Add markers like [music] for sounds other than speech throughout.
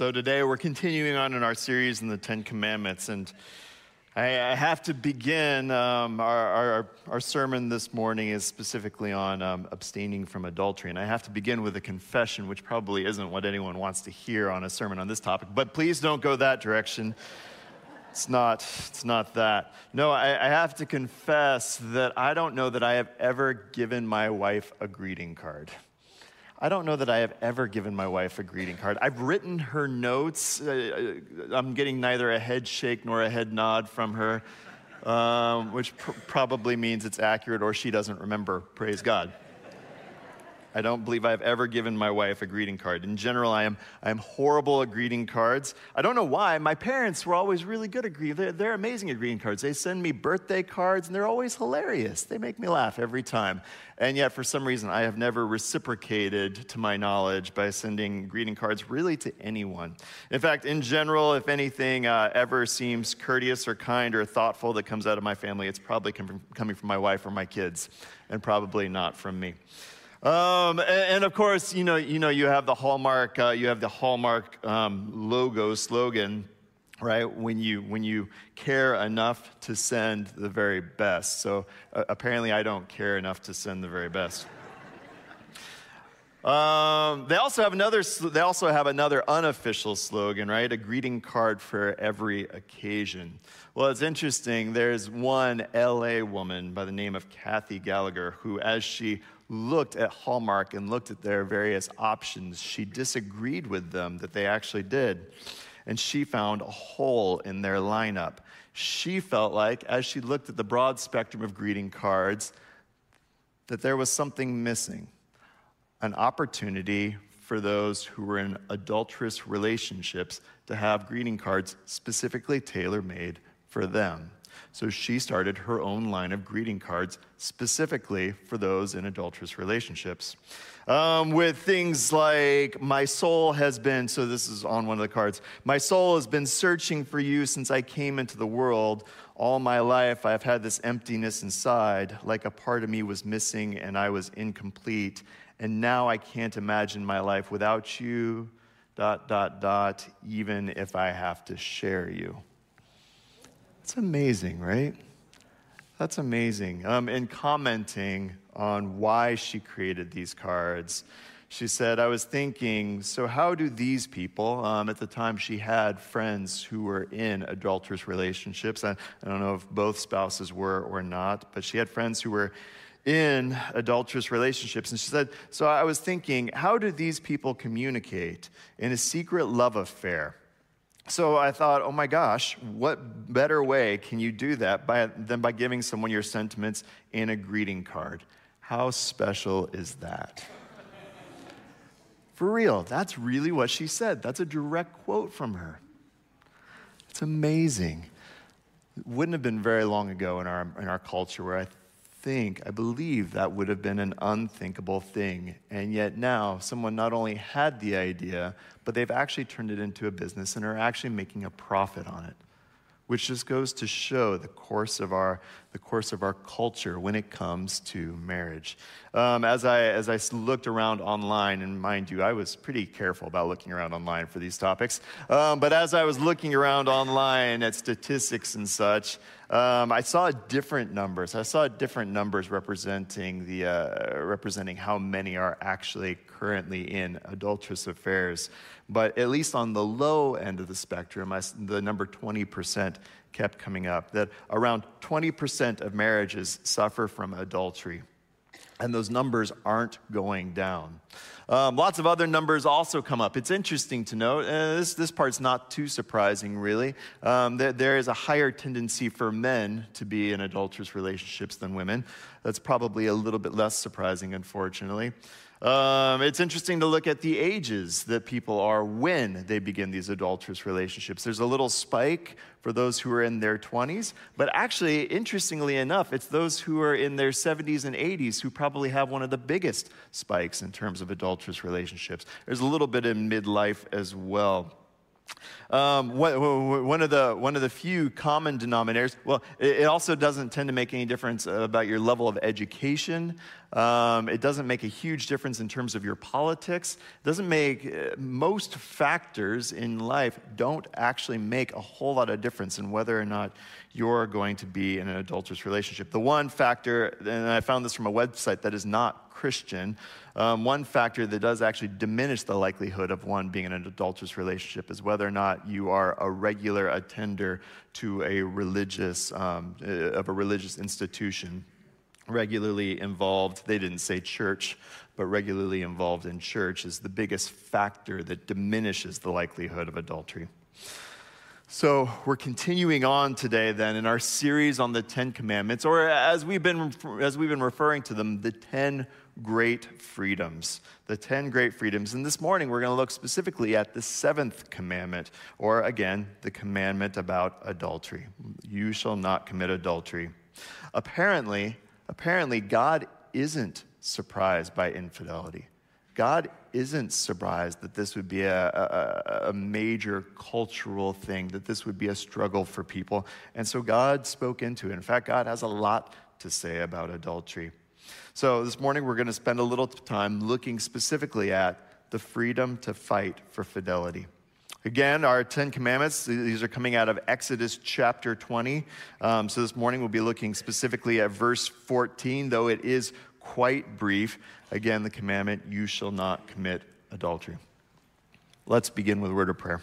So today we're continuing on in our series in the Ten Commandments, and I, I have to begin. Um, our, our, our, sermon this morning is specifically on um, abstaining from adultery, and I have to begin with a confession, which probably isn't what anyone wants to hear on a sermon on this topic. But please don't go that direction. It's not. It's not that. No, I, I have to confess that I don't know that I have ever given my wife a greeting card. I don't know that I have ever given my wife a greeting card. I've written her notes. Uh, uh I'm getting neither a head shake nor a head nod from her, um, which pr- probably means it's accurate or she doesn't remember. Praise God. I don't believe I've ever given my wife a greeting card. In general, I am, I am horrible at greeting cards. I don't know why. My parents were always really good at greeting. They're, they're amazing at greeting cards. They send me birthday cards, and they're always hilarious. They make me laugh every time. And yet, for some reason, I have never reciprocated, to my knowledge, by sending greeting cards really to anyone. In fact, in general, if anything uh, ever seems courteous or kind or thoughtful that comes out of my family, it's probably coming from my wife or my kids, and probably not from me. Um, and, and, of course, you know, you know, you have the hallmark, uh, you have the hallmark um, logo slogan, right? When you when you care enough to send the very best. So uh, apparently, I don't care enough to send the very best. Um, they also have another. They also have another unofficial slogan, right? A greeting card for every occasion. Well, it's interesting. There's one LA woman by the name of Kathy Gallagher who, as she looked at Hallmark and looked at their various options, she disagreed with them that they actually did. And she found a hole in their lineup. She felt like, as she looked at the broad spectrum of greeting cards, that there was something missing an opportunity for those who were in adulterous relationships to have greeting cards specifically tailor made for them. So she started her own line of greeting cards specifically for those in adulterous relationships. Um, with things like, My soul has been, so this is on one of the cards, My soul has been searching for you since I came into the world. All my life, I've had this emptiness inside, like a part of me was missing and I was incomplete. And now I can't imagine my life without you, dot, dot, dot, even if I have to share you. That's amazing, right? That's amazing. Um, in commenting on why she created these cards, she said, I was thinking, so how do these people, um, at the time she had friends who were in adulterous relationships. I, I don't know if both spouses were or not, but she had friends who were in adulterous relationships. And she said, So I was thinking, how do these people communicate in a secret love affair? So I thought, oh my gosh, what better way can you do that by, than by giving someone your sentiments in a greeting card? How special is that? For real, that's really what she said. That's a direct quote from her. It's amazing. It wouldn't have been very long ago in our, in our culture where I think, I believe that would have been an unthinkable thing. And yet now, someone not only had the idea, but they've actually turned it into a business and are actually making a profit on it which just goes to show the course of our, the course of our culture when it comes to marriage. Um, as, I, as I looked around online, and mind you, I was pretty careful about looking around online for these topics, um, but as I was looking around online at statistics and such, um, I saw different numbers. I saw different numbers representing, the, uh, representing how many are actually currently in adulterous affairs. But at least on the low end of the spectrum, I, the number 20% kept coming up, that around 20% of marriages suffer from adultery. And those numbers aren't going down. Um, lots of other numbers also come up. It's interesting to note, uh, this, this part's not too surprising, really. Um, that there is a higher tendency for men to be in adulterous relationships than women. That's probably a little bit less surprising, unfortunately. Um, it's interesting to look at the ages that people are when they begin these adulterous relationships. There's a little spike for those who are in their 20s, but actually, interestingly enough, it's those who are in their 70s and 80s who probably have one of the biggest spikes in terms of adulterous relationships. There's a little bit in midlife as well. Um, one, of the, one of the few common denominators, well, it, also doesn't tend to make any difference about your level of education. Um, it doesn't make a huge difference in terms of your politics. It doesn't make, uh, most factors in life don't actually make a whole lot of difference in whether or not you're going to be in an adulterous relationship. The one factor, and I found this from a website that is not Christian, um, one factor that does actually diminish the likelihood of one being in an adulterous relationship is whether or not you are a regular attender to a religious, um, uh, of a religious institution regularly involved, they didn't say church, but regularly involved in church is the biggest factor that diminishes the likelihood of adultery. So, we're continuing on today then in our series on the 10 commandments or as we've been as we've been referring to them, the 10 great freedoms. The 10 great freedoms. And this morning we're going to look specifically at the seventh commandment, or again, the commandment about adultery. You shall not commit adultery. Apparently, apparently, God isn't surprised by infidelity. God isn't surprised that this would be a, a, a, major cultural thing, that this would be a struggle for people. And so God spoke into it. In fact, God has a lot to say about adultery. So this morning we're going to spend a little time looking specifically at the freedom to fight for fidelity. Again, our Ten Commandments, these are coming out of Exodus chapter 20. Um, so this morning we'll be looking specifically at verse 14, though it is quite brief. Again, the commandment, you shall not commit adultery. Let's begin with a word of prayer.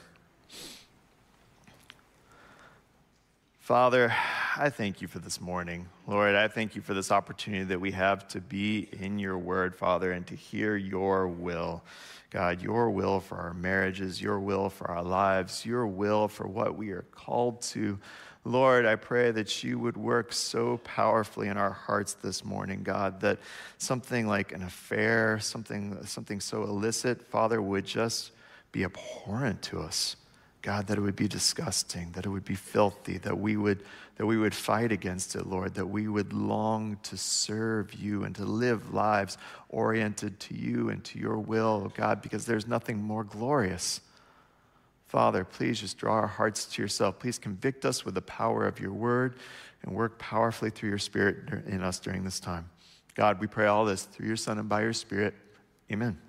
Father, I thank you for this morning. Lord, I thank you for this opportunity that we have to be in your word, Father, and to hear your will. God, your will for our marriages, your will for our lives, your will for what we are called to. Lord, I pray that you would work so powerfully in our hearts this morning, God, that something like an affair, something, something so illicit, Father, would just be abhorrent to us. God, that it would be disgusting, that it would be filthy, that we would, that we would fight against it, Lord, that we would long to serve you and to live lives oriented to you and to your will, God, because there's nothing more glorious. Father, please just draw our hearts to yourself. Please convict us with the power of your word and work powerfully through your spirit in us during this time. God, we pray all this through your Son and by your Spirit. Amen.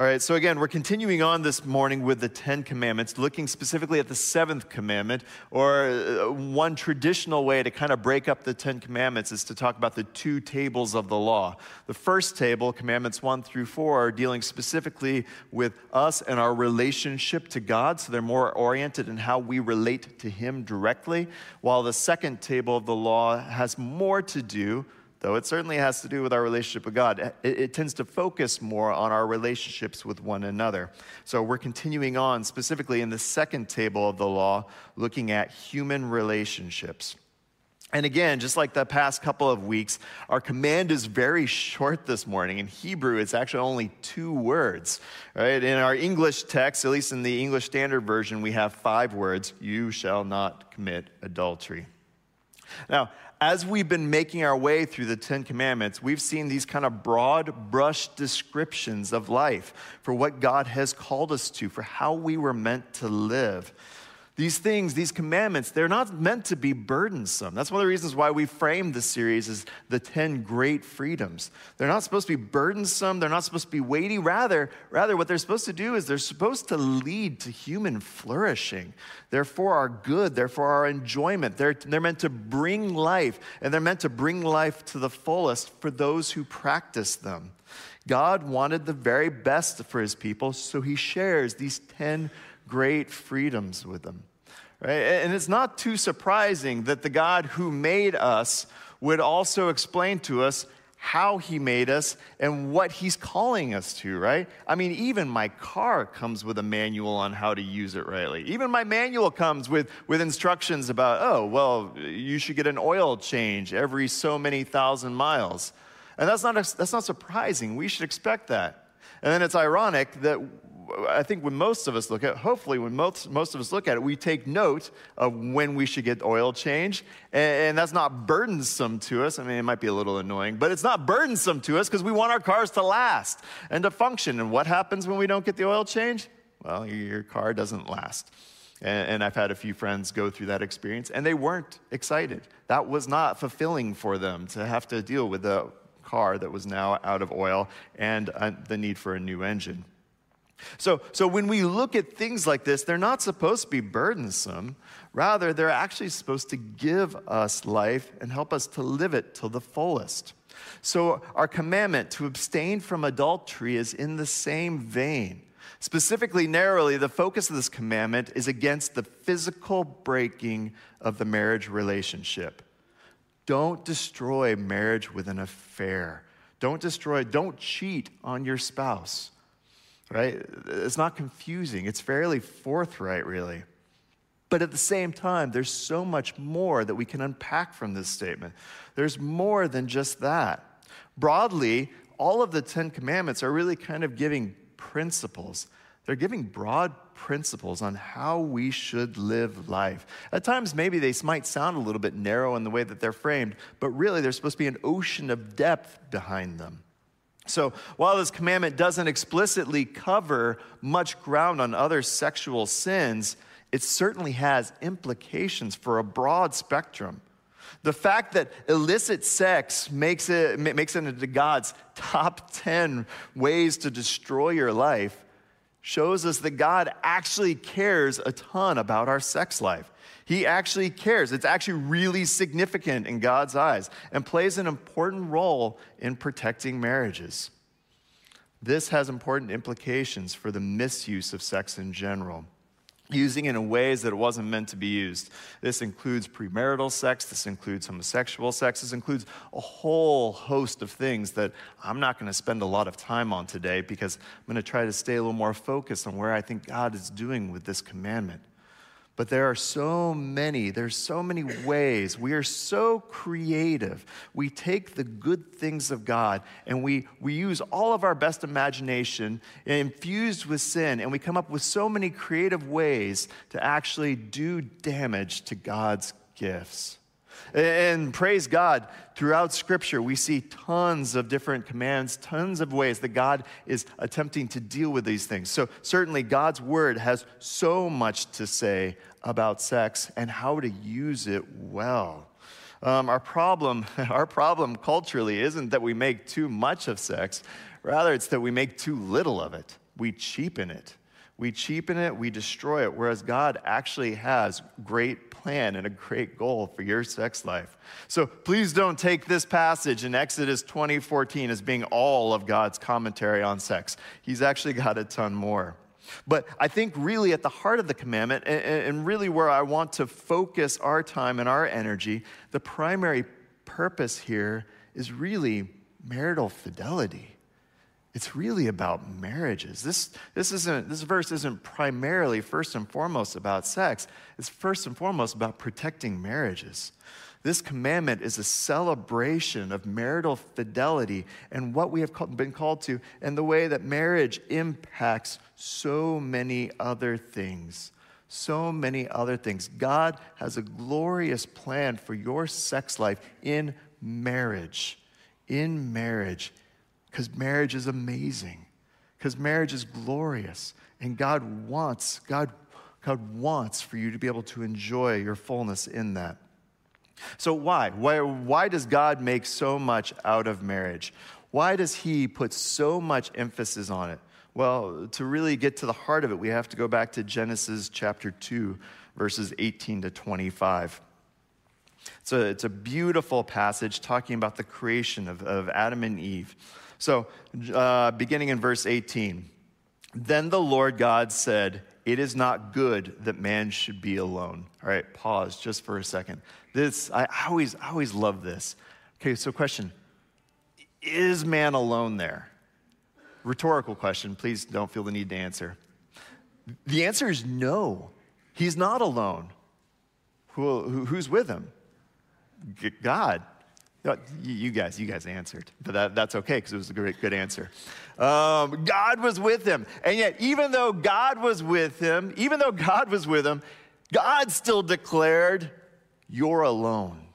All right, so again, we're continuing on this morning with the Ten Commandments, looking specifically at the seventh commandment, or uh, one traditional way to kind of break up the Ten Commandments is to talk about the two tables of the law. The first table, Commandments one through four, are dealing specifically with us and our relationship to God, so they're more oriented in how we relate to Him directly, while the second table of the law has more to do though it certainly has to do with our relationship with God, it, it, tends to focus more on our relationships with one another. So we're continuing on specifically in the second table of the law, looking at human relationships. And again, just like the past couple of weeks, our command is very short this morning. In Hebrew, it's actually only two words. Right? In our English text, at least in the English Standard Version, we have five words You shall not commit adultery. Now, as we've been making our way through the Ten Commandments, we've seen these kind of broad brush descriptions of life for what God has called us to, for how we were meant to live. These things, these commandments, they're not meant to be burdensome. That's one of the reasons why we framed this series as the 10 great freedoms. They're not supposed to be burdensome, they're not supposed to be weighty. Rather, rather what they're supposed to do is they're supposed to lead to human flourishing. They're for our good, they're for our enjoyment. They're, they're meant to bring life, and they're meant to bring life to the fullest for those who practice them. God wanted the very best for his people, so he shares these 10 great freedoms with them. Right? And it's not too surprising that the God who made us would also explain to us how he made us and what he's calling us to, right? I mean, even my car comes with a manual on how to use it rightly. Even my manual comes with, with instructions about, oh, well, you should get an oil change every so many thousand miles. And that's not, that's not surprising. We should expect that. And then it's ironic that I think when most of us look at, hopefully when most, most of us look at it, we take note of when we should get oil change. And, and that's not burdensome to us. I mean, it might be a little annoying, but it's not burdensome to us because we want our cars to last and to function. And what happens when we don't get the oil change? well, your car doesn't last. And, and I've had a few friends go through that experience, and they weren't excited. That was not fulfilling for them to have to deal with a car that was now out of oil and uh, the need for a new engine. So, so when we look at things like this, they're not supposed to be burdensome. Rather, they're actually supposed to give us life and help us to live it to the fullest. So, our commandment to abstain from adultery is in the same vein. Specifically, narrowly, the focus of this commandment is against the physical breaking of the marriage relationship. Don't destroy marriage with an affair. Don't destroy, don't cheat on your spouse, right? It's not confusing, it's fairly forthright, really. But at the same time, there's so much more that we can unpack from this statement. There's more than just that. Broadly, all of the Ten Commandments are really kind of giving principles. They're giving broad principles on how we should live life. At times, maybe they might sound a little bit narrow in the way that they're framed, but really, there's supposed to be an ocean of depth behind them. So, while this commandment doesn't explicitly cover much ground on other sexual sins, it certainly has implications for a broad spectrum. The fact that illicit sex makes it, makes it into God's top 10 ways to destroy your life shows us that God actually cares a ton about our sex life. He actually cares. It's actually really significant in God's eyes and plays an important role in protecting marriages. This has important implications for the misuse of sex in general using it in ways that it wasn't meant to be used. This includes premarital sex, this includes homosexual sex, this includes a whole host of things that I'm not going to spend a lot of time on today because I'm going to try to stay a little more focused on where I think God is doing with this commandment. But there are so many, there's so many ways. We are so creative. We take the good things of God and we, we use all of our best imagination infused with sin, and we come up with so many creative ways to actually do damage to God's gifts. And praise God, throughout Scripture, we see tons of different commands, tons of ways that God is attempting to deal with these things. So, certainly, God's Word has so much to say about sex and how to use it well. Um, our problem, [laughs] our problem culturally isn't that we make too much of sex, rather it's that we make too little of it. We cheapen it. We cheapen it, we destroy it, whereas God actually has great plan and a great goal for your sex life. So please don't take this passage in Exodus 20:14 as being all of God's commentary on sex. He's actually got a ton more. But I think really at the heart of the commandment, and really where I want to focus our time and our energy, the primary purpose here is really marital fidelity. It's really about marriages. This, this, isn't, this verse isn't primarily, first and foremost, about sex. It's first and foremost about protecting marriages. This commandment is a celebration of marital fidelity and what we have been called to, and the way that marriage impacts so many other things. So many other things. God has a glorious plan for your sex life in marriage. In marriage. Because marriage is amazing. Because marriage is glorious. And God wants, God, God wants for you to be able to enjoy your fullness in that. So, why? why? Why does God make so much out of marriage? Why does He put so much emphasis on it? Well, to really get to the heart of it, we have to go back to Genesis chapter 2, verses 18 to 25. It's a, it's a beautiful passage talking about the creation of, of Adam and Eve. So, uh, beginning in verse 18, then the Lord God said, It is not good that man should be alone. All right, pause just for a second. This, I always, I always love this. Okay, so question Is man alone there? Rhetorical question. Please don't feel the need to answer. The answer is no. He's not alone. Who, who's with him? God. You guys, you guys answered, but that, that's okay because it was a great, good answer. Um, God was with him. And yet, even though God was with him, even though God was with him, God still declared, You're alone.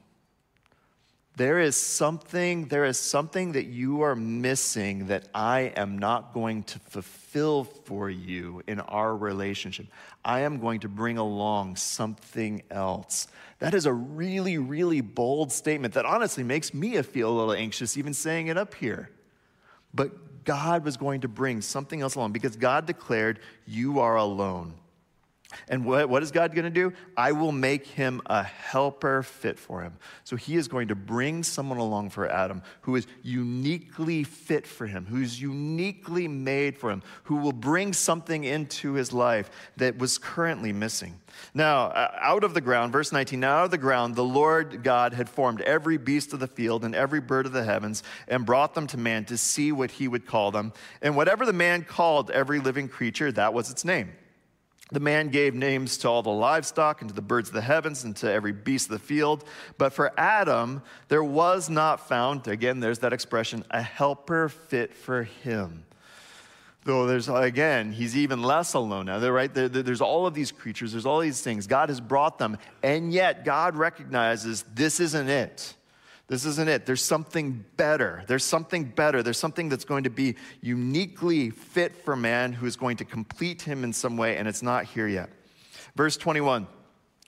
There is something, there is something that you are missing that I am not going to fulfill for you in our relationship. I am going to bring along something else. That is a really, really bold statement that honestly makes me feel a little anxious even saying it up here. But God was going to bring something else along because God declared, You are alone. And what, what is God going to do? I will make him a helper fit for him. So he is going to bring someone along for Adam who is uniquely fit for him, who's uniquely made for him, who will bring something into his life that was currently missing. Now, uh, out of the ground, verse 19, now out of the ground, the Lord God had formed every beast of the field and every bird of the heavens and brought them to man to see what he would call them. And whatever the man called every living creature, that was its name. The man gave names to all the livestock and to the birds of the heavens and to every beast of the field. But for Adam, there was not found, again, there's that expression, a helper fit for him. Though there's, again, he's even less alone now, right? There, there's all of these creatures, there's all these things. God has brought them, and yet God recognizes this isn't it. This isn't it. There's something better. There's something better. There's something that's going to be uniquely fit for man who is going to complete him in some way, and it's not here yet. Verse 21.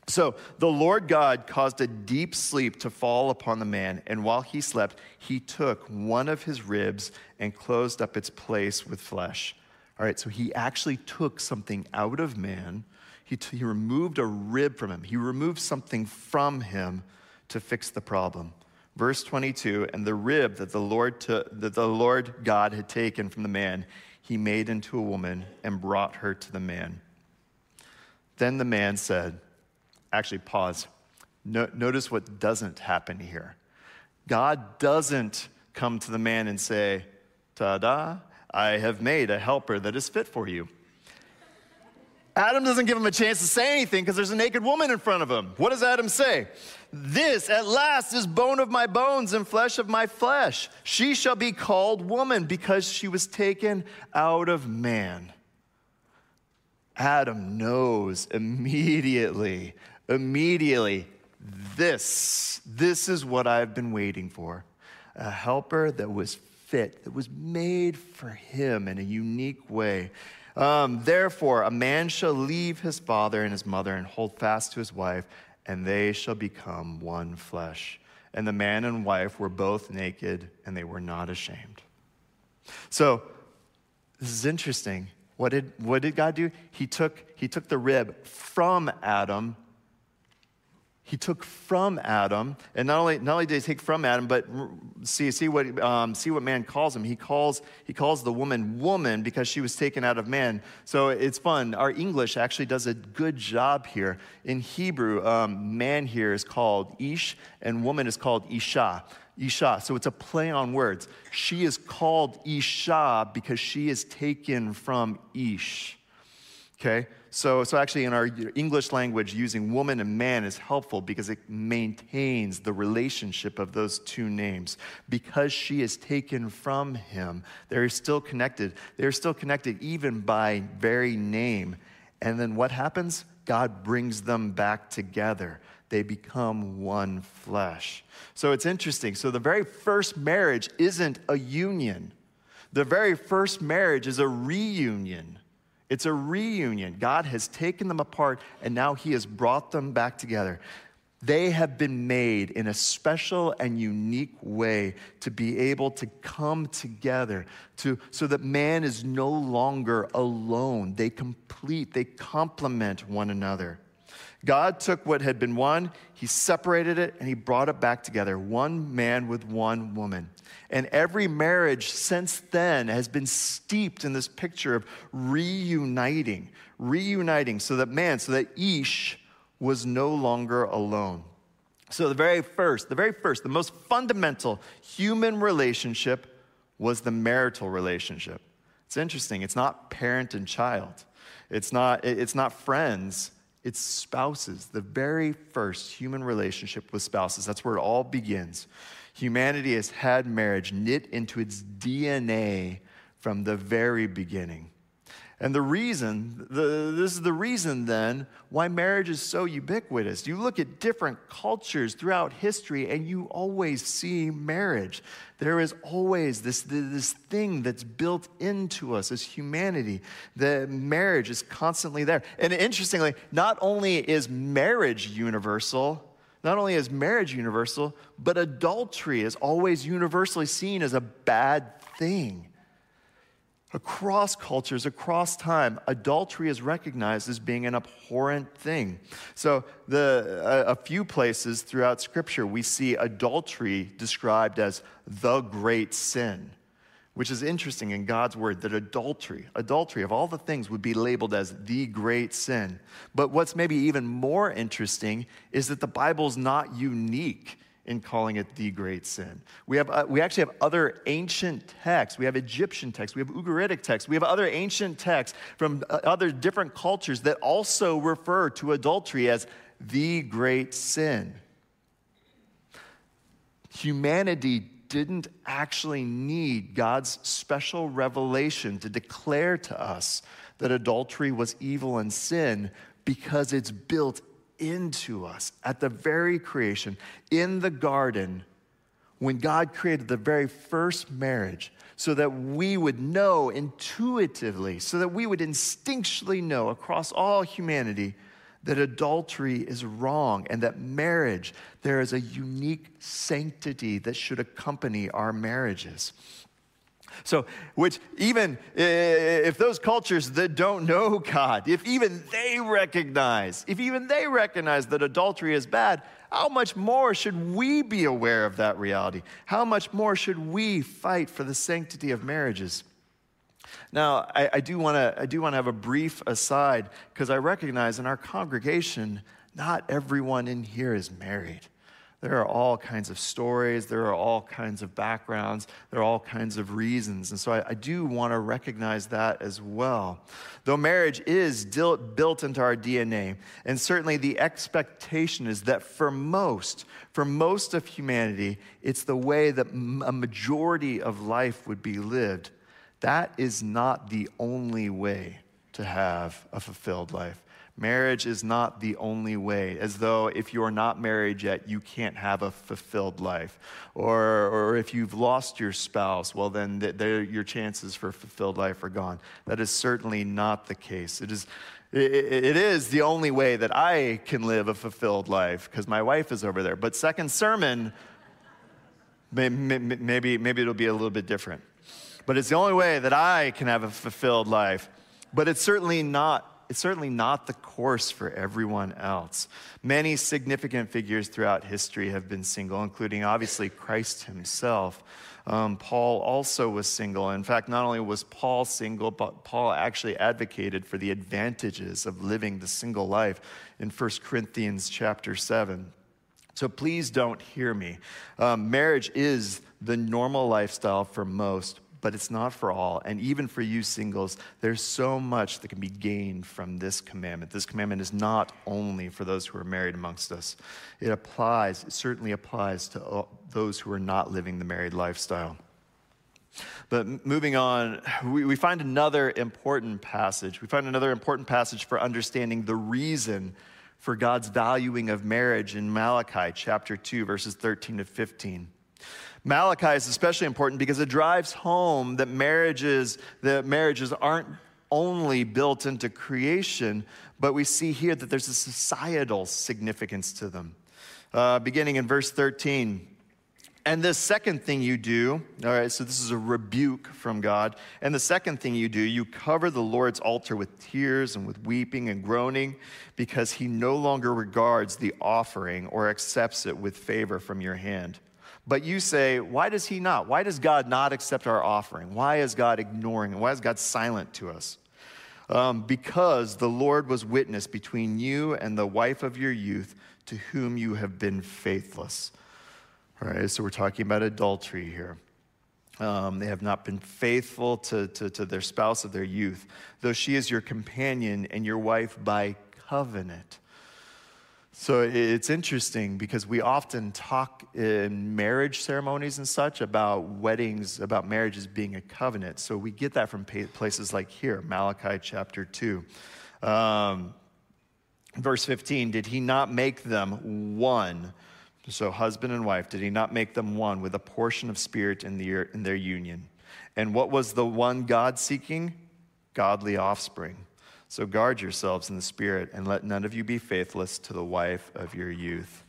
So the Lord God caused a deep sleep to fall upon the man, and while he slept, he took one of his ribs and closed up its place with flesh. All right, so he actually took something out of man. He, t- he removed a rib from him, he removed something from him to fix the problem. Verse 22 And the rib that the Lord, that the Lord God had taken from the man, he made into a woman and brought her to the man. Then the man said, Actually, pause. No, notice what doesn't happen here. God doesn't come to the man and say, Ta da, I have made a helper that is fit for you. Adam doesn't give him a chance to say anything because there's a naked woman in front of him. What does Adam say? This at last is bone of my bones and flesh of my flesh. She shall be called woman because she was taken out of man. Adam knows immediately, immediately, this, this is what I've been waiting for. A helper that was fit, that was made for him in a unique way. Um, Therefore, a man shall leave his father and his mother and hold fast to his wife, and they shall become one flesh. And the man and wife were both naked, and they were not ashamed. So, this is interesting. What did, what did God do? He took, he took the rib from Adam he took from Adam, and not only, not only did he take from Adam, but see, see, what, um, see what man calls him. He calls, he calls the woman woman because she was taken out of man. So it's fun. Our English actually does a good job here. In Hebrew, um, man here is called ish, and woman is called isha. Isha. So it's a play on words. She is called Isha because she is taken from Ish. Okay? So, so actually, in our English language, using woman and man is helpful because it maintains the relationship of those two names. Because she is taken from him, they're still connected. They're still connected even by very name. And then what happens? God brings them back together. They become one flesh. So it's interesting. So the very first marriage isn't a union, the very first marriage is a reunion. It's a reunion. God has taken them apart and now He has brought them back together. They have been made in a special and unique way to be able to come together to, so that man is no longer alone. They complete, they complement one another. God took what had been one, He separated it, and He brought it back together one man with one woman. And every marriage since then has been steeped in this picture of reuniting, reuniting so that man, so that Ish was no longer alone. So, the very first, the very first, the most fundamental human relationship was the marital relationship. It's interesting. It's not parent and child, it's not, it's not friends, it's spouses. The very first human relationship with spouses. That's where it all begins. Humanity has had marriage knit into its DNA from the very beginning. And the reason, the, this is the reason then why marriage is so ubiquitous. You look at different cultures throughout history and you always see marriage. There is always this, this thing that's built into us as humanity. The marriage is constantly there. And interestingly, not only is marriage universal, not only is marriage universal, but adultery is always universally seen as a bad thing. Across cultures, across time, adultery is recognized as being an abhorrent thing. So, the, a, a, few places throughout Scripture, we see adultery described as the great sin, which is interesting in God's word that adultery, adultery of all the things, would be labeled as the great sin. But what's maybe even more interesting is that the Bible's not unique in calling it the great sin. We, have, uh, we actually have other ancient texts. We have Egyptian texts. We have Ugaritic texts. We have other ancient texts from uh, other different cultures that also refer to adultery as the great sin. Humanity didn't actually need God's special revelation to declare to us that adultery was evil and sin because it's built into us at the very creation, in the garden, when God created the very first marriage, so that we would know intuitively, so that we would instinctually know across all humanity that adultery is wrong and that marriage, there is a unique sanctity that should accompany our marriages. So, which even if those cultures that don't know God, if even they recognize, if even they recognize that adultery is bad, how much more should we be aware of that reality? How much more should we fight for the sanctity of marriages? Now, I, I do want to I do want to have a brief aside because I recognize in our congregation, not everyone in here is married. There are all kinds of stories, there are all kinds of backgrounds, there are all kinds of reasons. And so I, I do want to recognize that as well. Though marriage is dil- built into our DNA, and certainly the expectation is that for most, for most of humanity, it's the way that a majority of life would be lived. That is not the only way to have a fulfilled life. Marriage is not the only way, as though if you're not married yet, you can't have a fulfilled life. Or, or if you've lost your spouse, well, then your chances for fulfilled life are gone. That is certainly not the case. It is, it, it is the only way that I can live a fulfilled life because my wife is over there. But, second sermon, maybe, maybe it'll be a little bit different. But it's the only way that I can have a fulfilled life. But it's certainly not it's certainly not the course for everyone else. Many significant figures throughout history have been single, including obviously Christ himself. Um, Paul also was single. In fact, not only was Paul single, but Paul actually advocated for the advantages of living the single life in 1 Corinthians chapter 7. So please don't hear me. Um, marriage is the normal lifestyle for most, but it's not for all. And even for you singles, there's so much that can be gained from this commandment. This commandment is not only for those who are married amongst us, it applies, it certainly applies to those who are not living the married lifestyle. But moving on, we, we find another important passage. We find another important passage for understanding the reason for God's valuing of marriage in Malachi chapter 2, verses 13 to 15. Malachi is especially important because it drives home that marriages, that marriages aren't only built into creation, but we see here that there's a societal significance to them. Uh, beginning in verse 13. And the second thing you do, all right, so this is a rebuke from God. And the second thing you do, you cover the Lord's altar with tears and with weeping and groaning because he no longer regards the offering or accepts it with favor from your hand. But you say, why does he not? Why does God not accept our offering? Why is God ignoring? It? Why is God silent to us? Um, because the Lord was witness between you and the wife of your youth to whom you have been faithless. All right, so we're talking about adultery here. Um, they have not been faithful to, to, to their spouse of their youth, though she is your companion and your wife by covenant. So it's interesting because we often talk in marriage ceremonies and such about weddings, about marriages being a covenant. So we get that from places like here, Malachi chapter 2. Um, verse 15 Did he not make them one? So, husband and wife, did he not make them one with a portion of spirit in, the, in their union? And what was the one God seeking? Godly offspring. So guard yourselves in the spirit, and let none of you be faithless to the wife of your youth.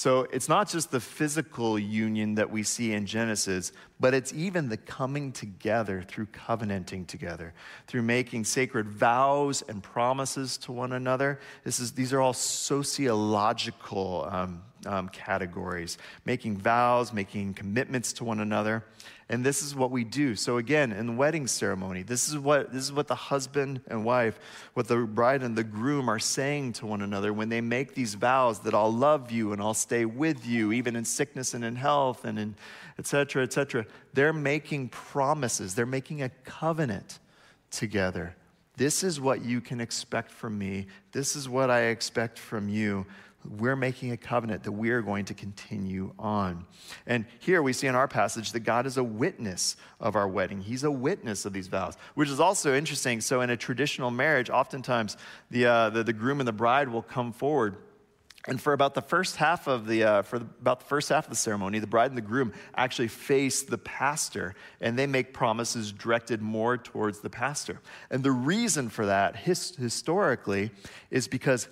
So it's not just the physical union that we see in Genesis, but it's even the coming together through covenanting together, through making sacred vows and promises to one another. This is, these are all sociological um, um, categories making vows, making commitments to one another. And this is what we do. So again, in the wedding ceremony, this is what this is what the husband and wife, what the bride and the groom are saying to one another when they make these vows that I'll love you and I'll stay with you, even in sickness and in health and in etc. etc. They're making promises. They're making a covenant together. This is what you can expect from me. This is what I expect from you we're making a covenant that we are going to continue on. And here we see in our passage that God is a witness of our wedding. He's a witness of these vows, which is also interesting. So, in a traditional marriage, oftentimes the, uh, the, the, groom and the bride will come forward. And for about the first half of the uh, for the, about the first half of the ceremony, the bride and the groom actually face the pastor, and they make promises directed more towards the pastor. And the reason for that, his, historically, is because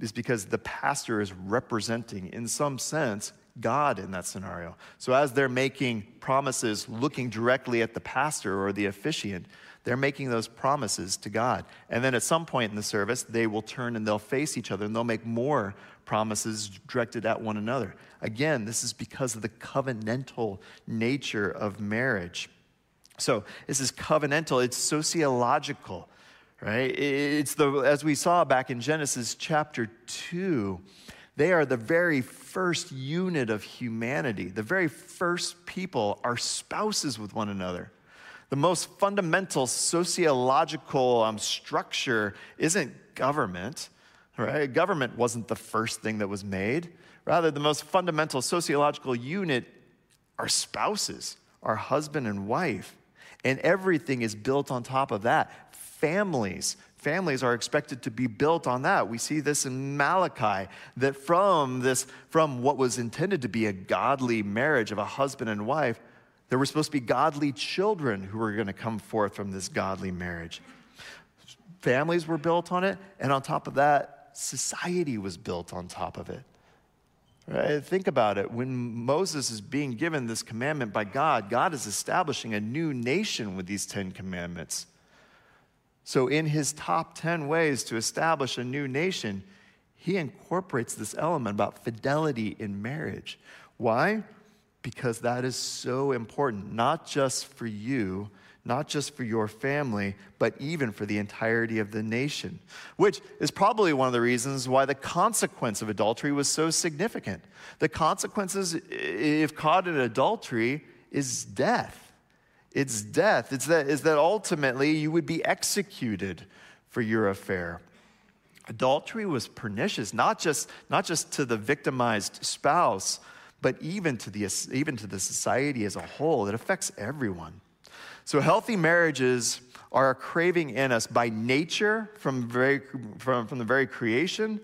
is because the pastor is representing, in some sense, God in that scenario. So as they're making promises looking directly at the pastor or the officiant, they're making those promises to God. And then at some point in the service, they will turn and they'll face each other and they'll make more promises directed at one another. Again, this is because of the covenantal nature of marriage. So this is covenantal, it's sociological right? It's the, as we saw back in Genesis chapter 2, they are the very first unit of humanity. The very first people are spouses with one another. The most fundamental sociological um, structure isn't government, right? Government wasn't the first thing that was made. Rather, the most fundamental sociological unit are spouses, are husband and wife. And everything is built on top of that families. Families are expected to be built on that. We see this in Malachi that from this from what was intended to be a godly marriage of a husband and wife, there were supposed to be godly children who were going to come forth from this godly marriage. Families were built on it, and on top of that, society was built on top of it. Right? Think about it. When Moses is being given this commandment by God, God is establishing a new nation with these 10 commandments. So, in his top 10 ways to establish a new nation, he incorporates this element about fidelity in marriage. Why? Because that is so important, not just for you, not just for your family, but even for the entirety of the nation, which is probably one of the reasons why the consequence of adultery was so significant. The consequences, if caught in adultery, is death it's death. It's that, is that ultimately you would be executed for your affair. Adultery was pernicious, not just, not just to the victimized spouse, but even to, the, even to the society as a whole. It affects everyone. So, healthy marriages are a craving in us by nature from, very, from, from the very creation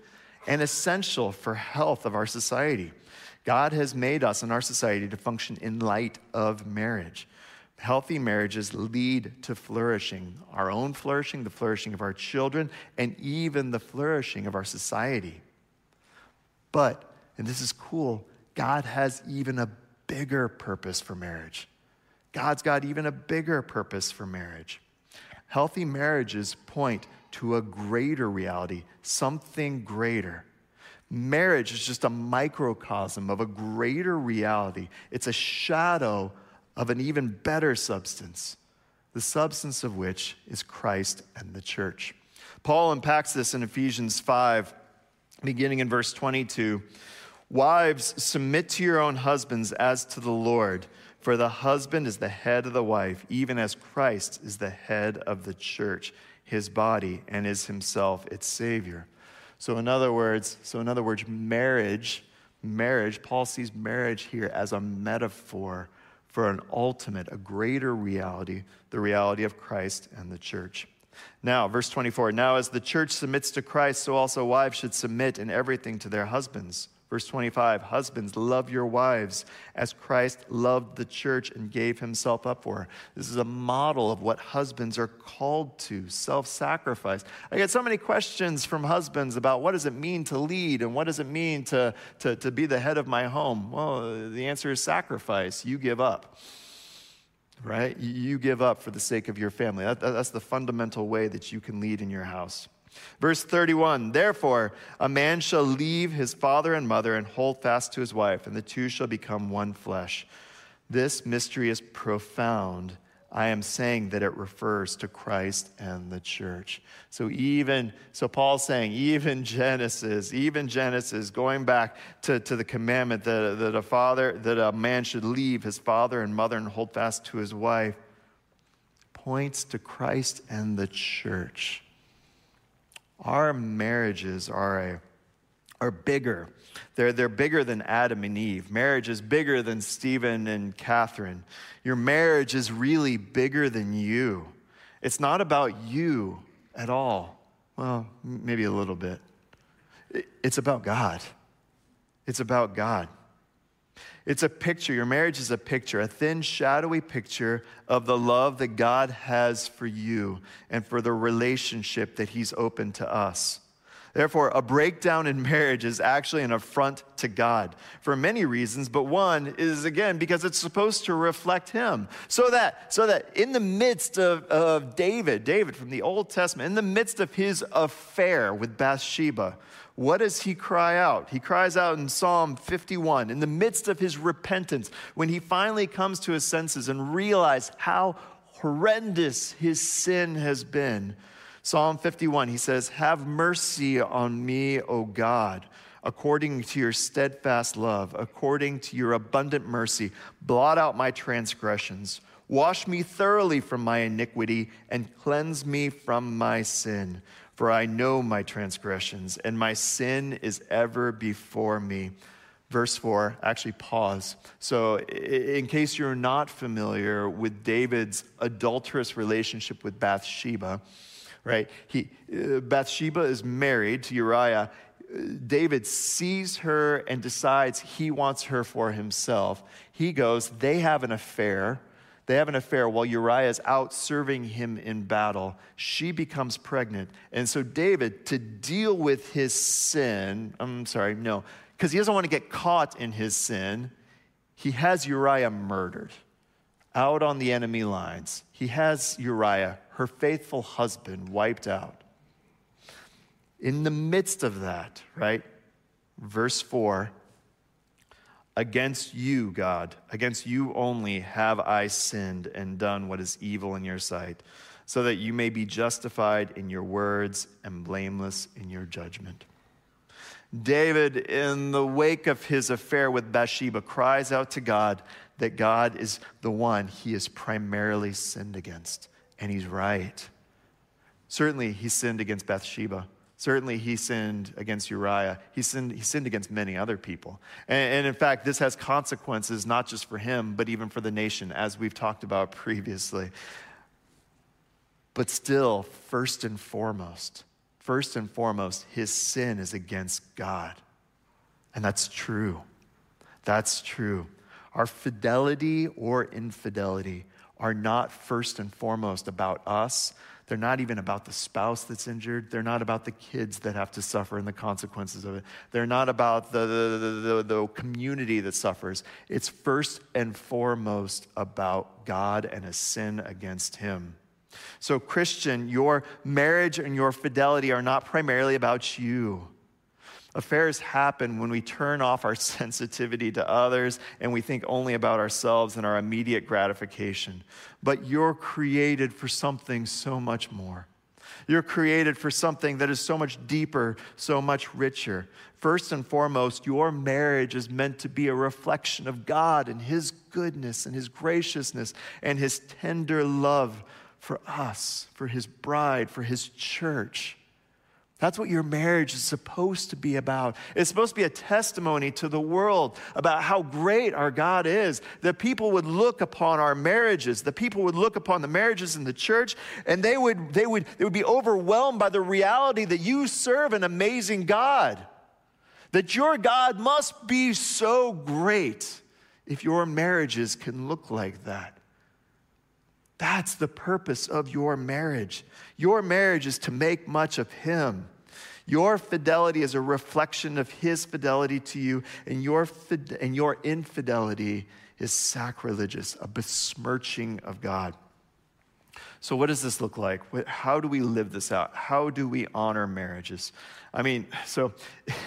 and essential for health of our society. God has made us and our society to function in light of marriage. Healthy marriages lead to flourishing, our own flourishing, the flourishing of our children, and even the flourishing of our society. But, and this is cool, God has even a bigger purpose for marriage. God's got even a bigger purpose for marriage. Healthy marriages point to a greater reality, something greater. Marriage is just a microcosm of a greater reality, it's a shadow of an even better substance, the substance of which is Christ and the church. Paul unpacks this in Ephesians 5, beginning in verse 22. Wives, submit to your own husbands as to the Lord, for the husband is the head of the wife, even as Christ is the head of the church, his body, and is himself its Savior. So in other words, so in other words, marriage, marriage, Paul sees marriage here as a metaphor for an ultimate, a greater reality, the reality of Christ and the church. Now, verse 24 Now, as the church submits to Christ, so also wives should submit in everything to their husbands. Verse 25 Husbands, love your wives as Christ loved the church and gave himself up for her. This is a model of what husbands are called to self sacrifice. I get so many questions from husbands about what does it mean to lead and what does it mean to, to, to be the head of my home? Well, the answer is sacrifice. You give up right? You give up for the sake of your family. That, that's the fundamental way that you can lead in your house. Verse 31 Therefore, a man shall leave his father and mother and hold fast to his wife, and the two shall become one flesh. This mystery is profound. I am saying that it refers to Christ and the church. So even so Paul's saying, even Genesis, even Genesis, going back to, to the commandment that, that a father, that a man should leave his father and mother and hold fast to his wife, points to Christ and the church. Our marriages are, a, are bigger. They're, they're bigger than Adam and Eve. Marriage is bigger than Stephen and Catherine. Your marriage is really bigger than you. It's not about you at all. Well, maybe a little bit. It's about God. It's about God. It's a picture, your marriage is a picture, a thin, shadowy picture of the love that God has for you and for the relationship that He's opened to us. Therefore, a breakdown in marriage is actually an affront to God for many reasons, but one is again because it's supposed to reflect Him. So that, so that in the midst of, of David, David from the Old Testament, in the midst of his affair with Bathsheba, what does he cry out? He cries out in Psalm 51 in the midst of his repentance, when he finally comes to his senses and realizes how horrendous his sin has been. Psalm 51, he says, Have mercy on me, O God, according to your steadfast love, according to your abundant mercy. Blot out my transgressions. Wash me thoroughly from my iniquity and cleanse me from my sin. For I know my transgressions, and my sin is ever before me. Verse 4, actually pause. So, in case you're not familiar with David's adulterous relationship with Bathsheba, right? He, uh, Bathsheba is married to Uriah. David sees her and decides he wants her for himself. He goes, they have an affair. They have an affair while Uriah is out serving him in battle. She becomes pregnant. And so, David, to deal with his sin, I'm sorry, no, because he doesn't want to get caught in his sin, he has Uriah murdered out on the enemy lines. He has Uriah, her faithful husband, wiped out. In the midst of that, right? Verse 4 Against you, God, against you only have I sinned and done what is evil in your sight, so that you may be justified in your words and blameless in your judgment. David, in the wake of his affair with Bathsheba, cries out to God that God is the one he has primarily sinned against. And he's right. Certainly, he sinned against Bathsheba. Certainly, he sinned against Uriah. He sinned, he sinned against many other people. And, and, in fact, this has consequences not just for him, but even for the nation, as we've talked about [laughs] previously. But still, first and foremost, first and foremost, his sin is against God. And that's true. That's true. Our fidelity or infidelity are not first and foremost about us, they're not even about the spouse that's injured. They're not about the kids that have to suffer and the consequences of it. They're not about the, the, the, the, community that suffers. It's first and foremost about God and a sin against Him. So, Christian, your marriage and your fidelity are not primarily about you. Affairs happen when we turn off our [laughs] sensitivity to others and we think only about ourselves and our immediate gratification. But you're created for something so much more. You're created for something that is so much deeper, so much richer. First and foremost, your marriage is meant to be a reflection of God and His goodness and His graciousness and His tender love for us, for His bride, for His church. That's what your marriage is supposed to be about. It's supposed to be a testimony to the world about how great our God is. That people would look upon our marriages, the people would look upon the marriages in the church, and they would, they would, they would be overwhelmed by the reality that you serve an amazing God. That your God must be so great if your marriages can look like that. That's the purpose of your marriage. Your marriage is to make much of Him. Your fidelity is a reflection of His fidelity to you, and your, fid- and your infidelity is sacrilegious, a besmirching of God. So, what does this look like? How do we live this out? How do we honor marriages? I mean, so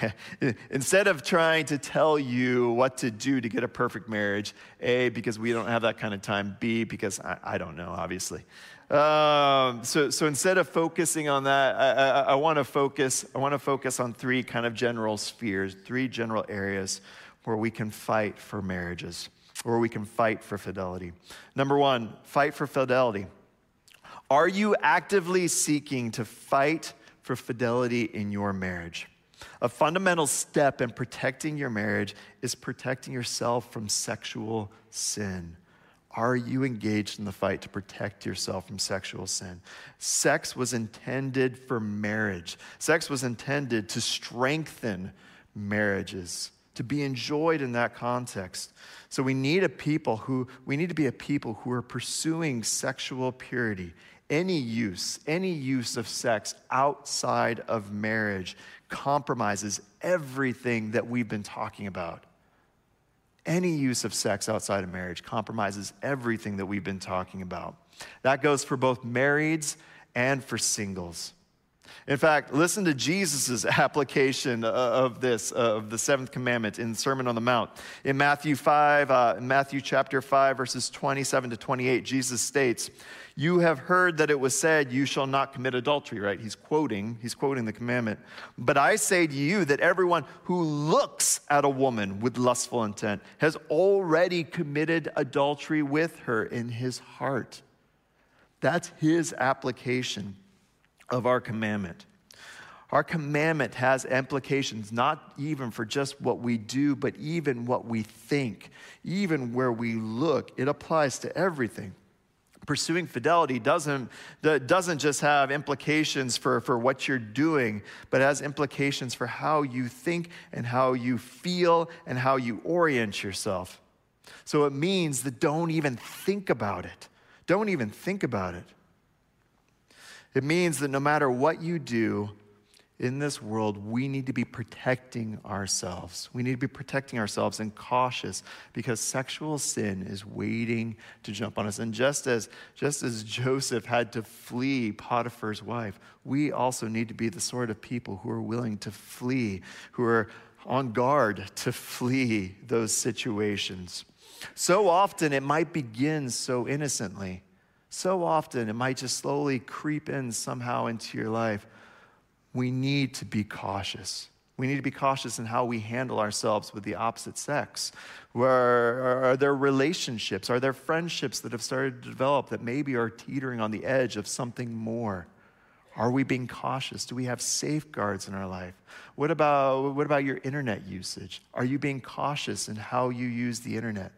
[laughs] instead of trying to tell you what to do to get a perfect marriage, A, because we don't have that kind of time, B, because I, I don't know, obviously. Um, so, so instead of focusing on that, I, I, I want to focus. I want to focus on three kind of general spheres, three general areas where we can fight for marriages, where we can fight for fidelity. Number one, fight for fidelity. Are you actively seeking to fight for fidelity in your marriage. A fundamental step in protecting your marriage is protecting yourself from sexual sin. Are you engaged in the fight to protect yourself from sexual sin? Sex was intended for marriage. Sex was intended to strengthen marriages, to be enjoyed in that context. So we need a people who we need to be a people who are pursuing sexual purity any use, any use of sex outside of marriage compromises everything that we've been talking about. Any use of sex outside of marriage compromises everything that we've been talking about. That goes for both marrieds and for singles. In fact, listen to Jesus' [laughs] application of this, of the seventh commandment in the Sermon on the Mount. In Matthew 5, uh, Matthew chapter 5, verses 27 to 28, Jesus states, you have heard that it was said, You shall not commit adultery, right? He's quoting, he's quoting the commandment. But I say to you that everyone who looks at a woman with lustful intent has already committed adultery with her in his heart. That's his application of our commandment. Our commandment has implications not even for just what we do, but even what we think, even where we look. It applies to everything pursuing fidelity doesn't, doesn't just have implications for, for what you're doing, but has implications for how you think and how you feel and how you orient yourself. So it means that don't even think about it. Don't even think about it. It means that no matter what you do, in this world, we need to be protecting ourselves. We need to be protecting ourselves and cautious because sexual sin is waiting to jump on us. And just as, just as Joseph had to flee Potiphar's wife, we also need to be the sort of people who are willing to flee, who are on guard to flee those situations. So often it might begin so innocently. So often it might just slowly creep in somehow into your life we need to be cautious. We need to be cautious in how we handle ourselves with the opposite sex. Where are there relationships? Are there friendships that have started to develop that maybe are teetering on the edge of something more? Are we being cautious? Do we have safeguards in our life? What about, what about your internet usage? Are you being cautious in how you use the internet?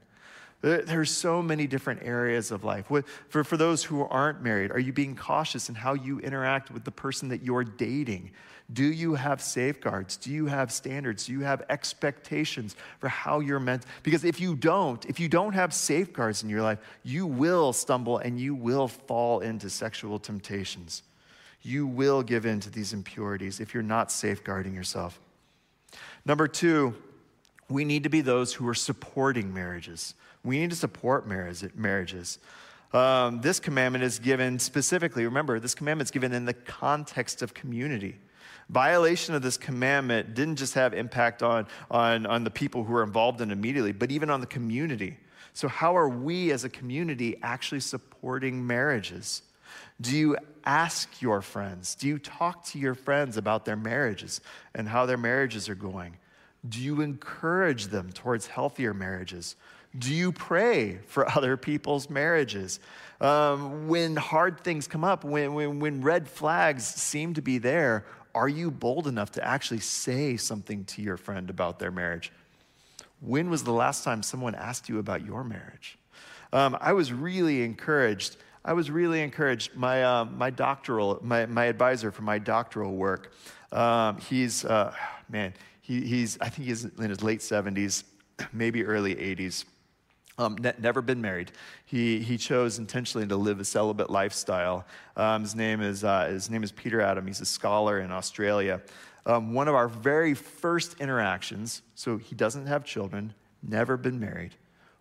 There's so many different areas of life. For, for those who aren't married, are you being cautious in how you interact with the person that you're dating? Do you have safeguards? Do you have standards? Do you have expectations for how you're meant? Because if you don't, if you don't have safeguards in your life, you will stumble and you will fall into sexual temptations. You will give in to these impurities if you're not safeguarding yourself. Number two, we need to be those who are supporting marriages. We need to support marriages. Um, this commandment is given specifically, remember, this commandment is given in the context of community. Violation of this commandment didn't just have impact on, on, on the people who were involved in it immediately, but even on the community. So, how are we as a community actually supporting marriages? Do you ask your friends? Do you talk to your friends about their marriages and how their marriages are going? Do you encourage them towards healthier marriages? Do you pray for [laughs] other people's marriages? Um, when hard things come up, when, when, when red flags seem to be there, Are you bold enough to actually say something to your friend about their marriage? When was the last time someone asked you about your marriage? Um, I was really encouraged. I was really encouraged. My, uh, my doctoral, my, my advisor for my doctoral work, um, he's, uh, man, he, he's, I think he's in his late 70s, [clears throat] maybe early 80s. Um, ne- never been married. He, he chose intentionally to live a celibate lifestyle. Um, his, name is, uh, his name is Peter Adam. He's a scholar in Australia. Um, one of our very first interactions, so he doesn't have children, never been married.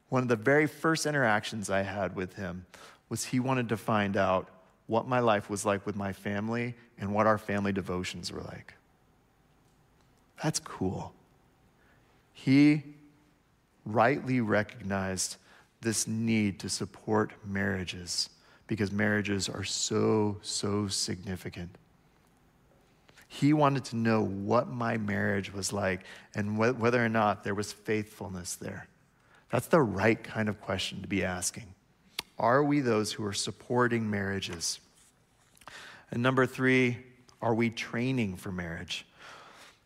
One of the very first interactions I had with him was he wanted to find out what my life was like with my family and what our family devotions were like. That's cool. He rightly recognized this need to support marriages because marriages are so, so significant. He wanted to know what my marriage was like and wh- whether or not there was faithfulness there. That's the right kind of question to be asking. Are we those who are supporting marriages? And number three, are we training for marriage?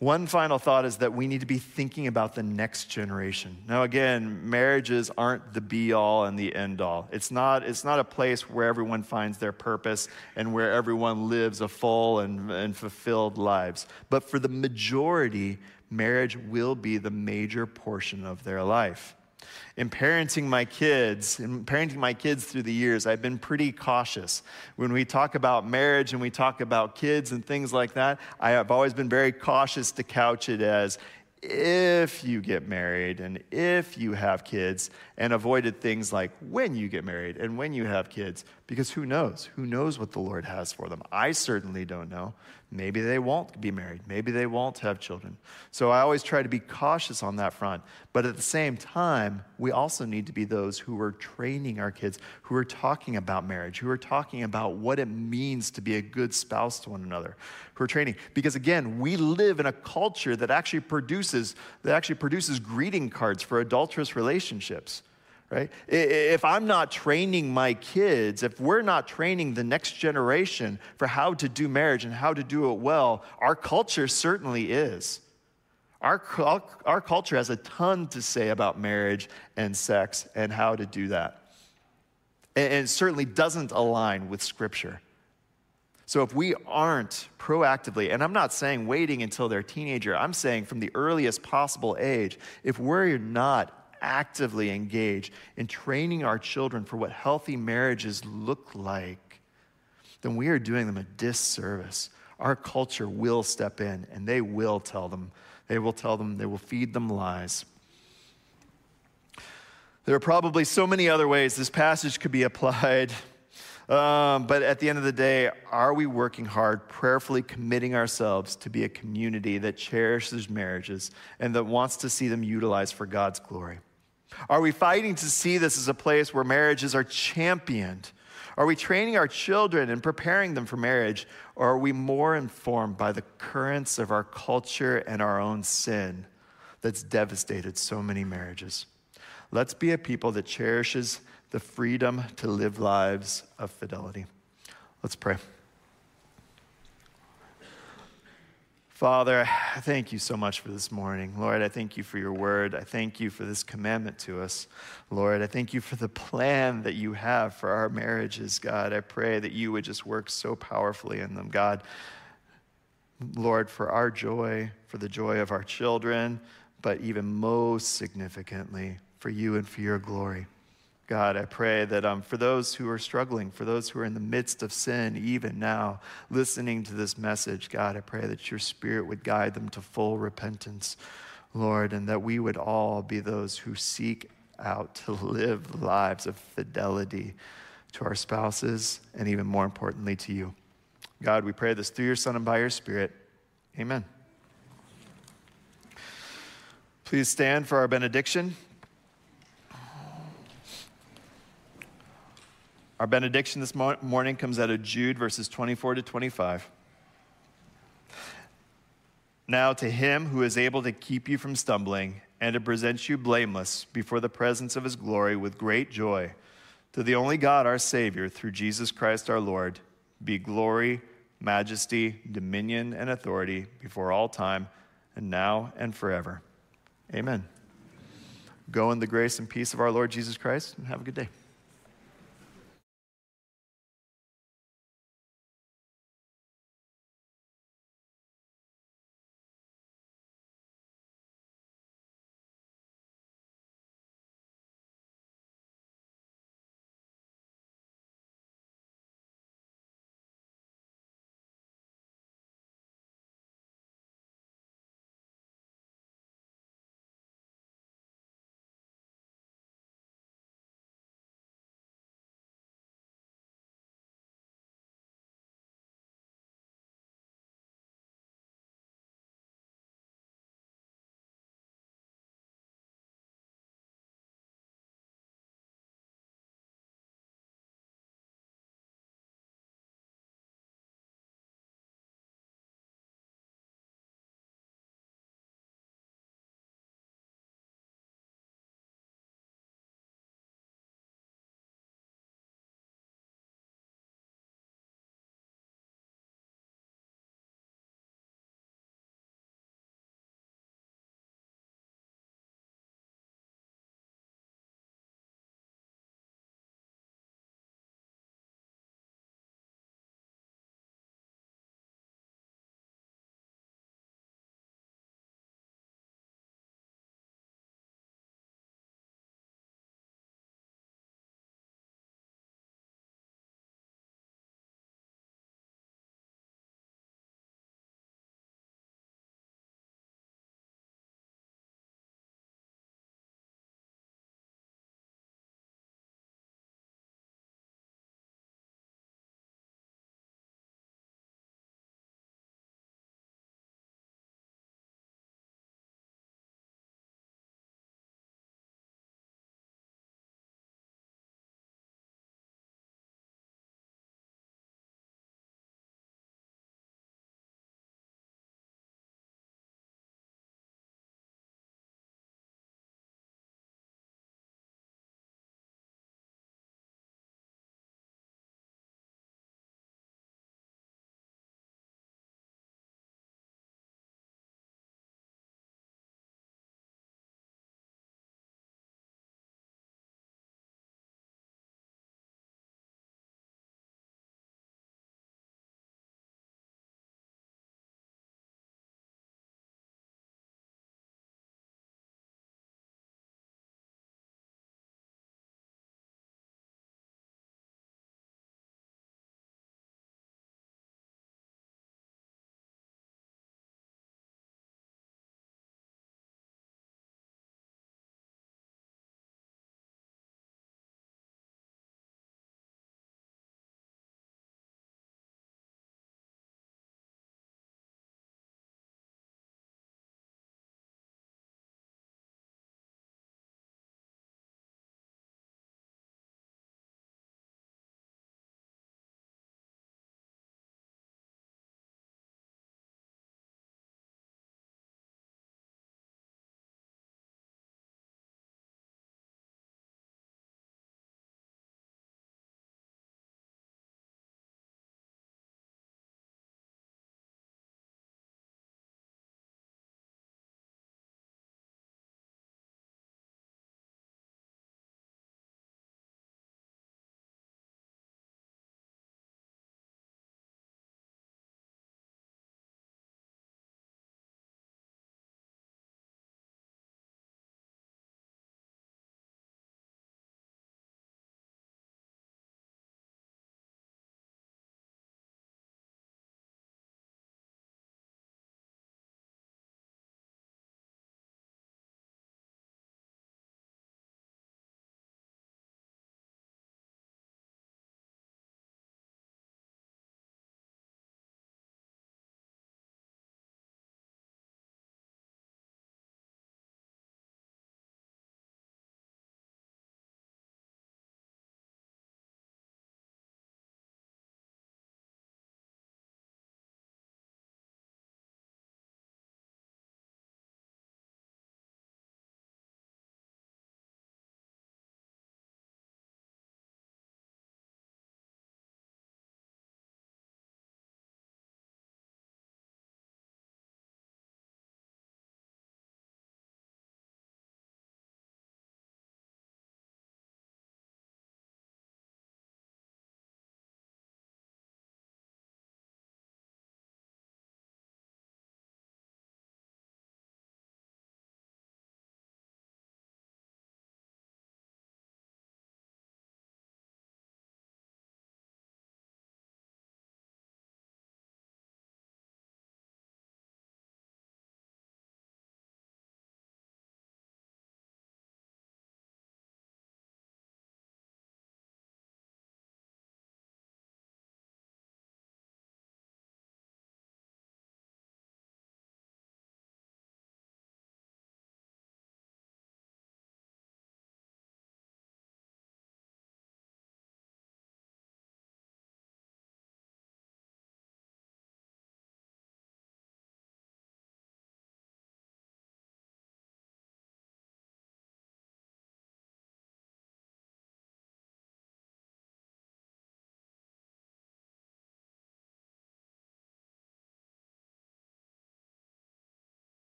One final thought is that we need to be thinking about the next generation. Now, again, marriages aren't the be all and the end all. It's not, it's not a place where everyone finds their purpose and where everyone lives a full and, and fulfilled lives. But for the majority, marriage will be the major portion of their life in parenting my kids, in parenting my kids through the years, I've been pretty cautious. When we talk about marriage and we talk about kids and things like that, I have always been very cautious to couch it as if you get married and if you have kids, and avoided things like when you get married and when you have kids, because who knows? Who knows what the Lord has for them? I certainly don't know. Maybe they won't be married. Maybe they won't have children. So I always try to be cautious on that front. But at the same time, we also need to be those who are training our kids, who are talking about marriage, who are talking about what it means to be a good spouse to one another, who are training. Because again, we live in a culture that actually produces, that actually produces greeting cards for adulterous relationships right? If I'm not training my kids, if we're not training the next generation for how to do marriage and how to do it well, our culture certainly is. Our, our culture has a ton to say about marriage and sex and how to do that. And it certainly doesn't align with Scripture. So if we aren't proactively, and I'm not saying waiting until they're a teenager, I'm saying from the earliest possible age, if we're not actively engage in training our children for what healthy marriages look like, then we are doing them a disservice. Our culture will step in and they will tell them, they will tell them, they will feed them lies. There are probably so many other ways this passage could be applied. [laughs] Um, but at the end of the day, are we working hard, prayerfully committing ourselves to be a community that cherishes marriages and that wants to see them utilized for God's glory? Are we fighting to see this as a place where marriages are championed? Are we training our children and preparing them for marriage? Or are we more informed by the currents of our culture and our own sin that's devastated so many marriages? Let's be a people that cherishes the freedom to live lives of fidelity. Let's pray. Father, I thank you so much for this morning. Lord, I thank you for your word. I thank you for this commandment to us. Lord, I thank you for the plan that you have for our marriages, God. I pray that you would just work so powerfully in them, God. Lord, for our joy, for the joy of our children, but even most significantly, for you and for your glory. God, I pray that um, for those who are struggling, for those who are in the midst of sin, even now, listening to this message, God, I pray that your spirit would guide them to full repentance, Lord, and that we would all be those who seek out to live lives of fidelity to our spouses and even more importantly to you. God, we pray this through your Son and by your Spirit. Amen. Please stand for our benediction. Our benediction this morning comes out of Jude, verses 24 to 25. Now, to him who is able to keep you from stumbling and to present you blameless before the presence of his glory with great joy, to the only God, our Savior, through Jesus Christ our Lord, be glory, majesty, dominion, and authority before all time, and now and forever. Amen. Go in the grace and peace of our Lord Jesus Christ, and have a good day.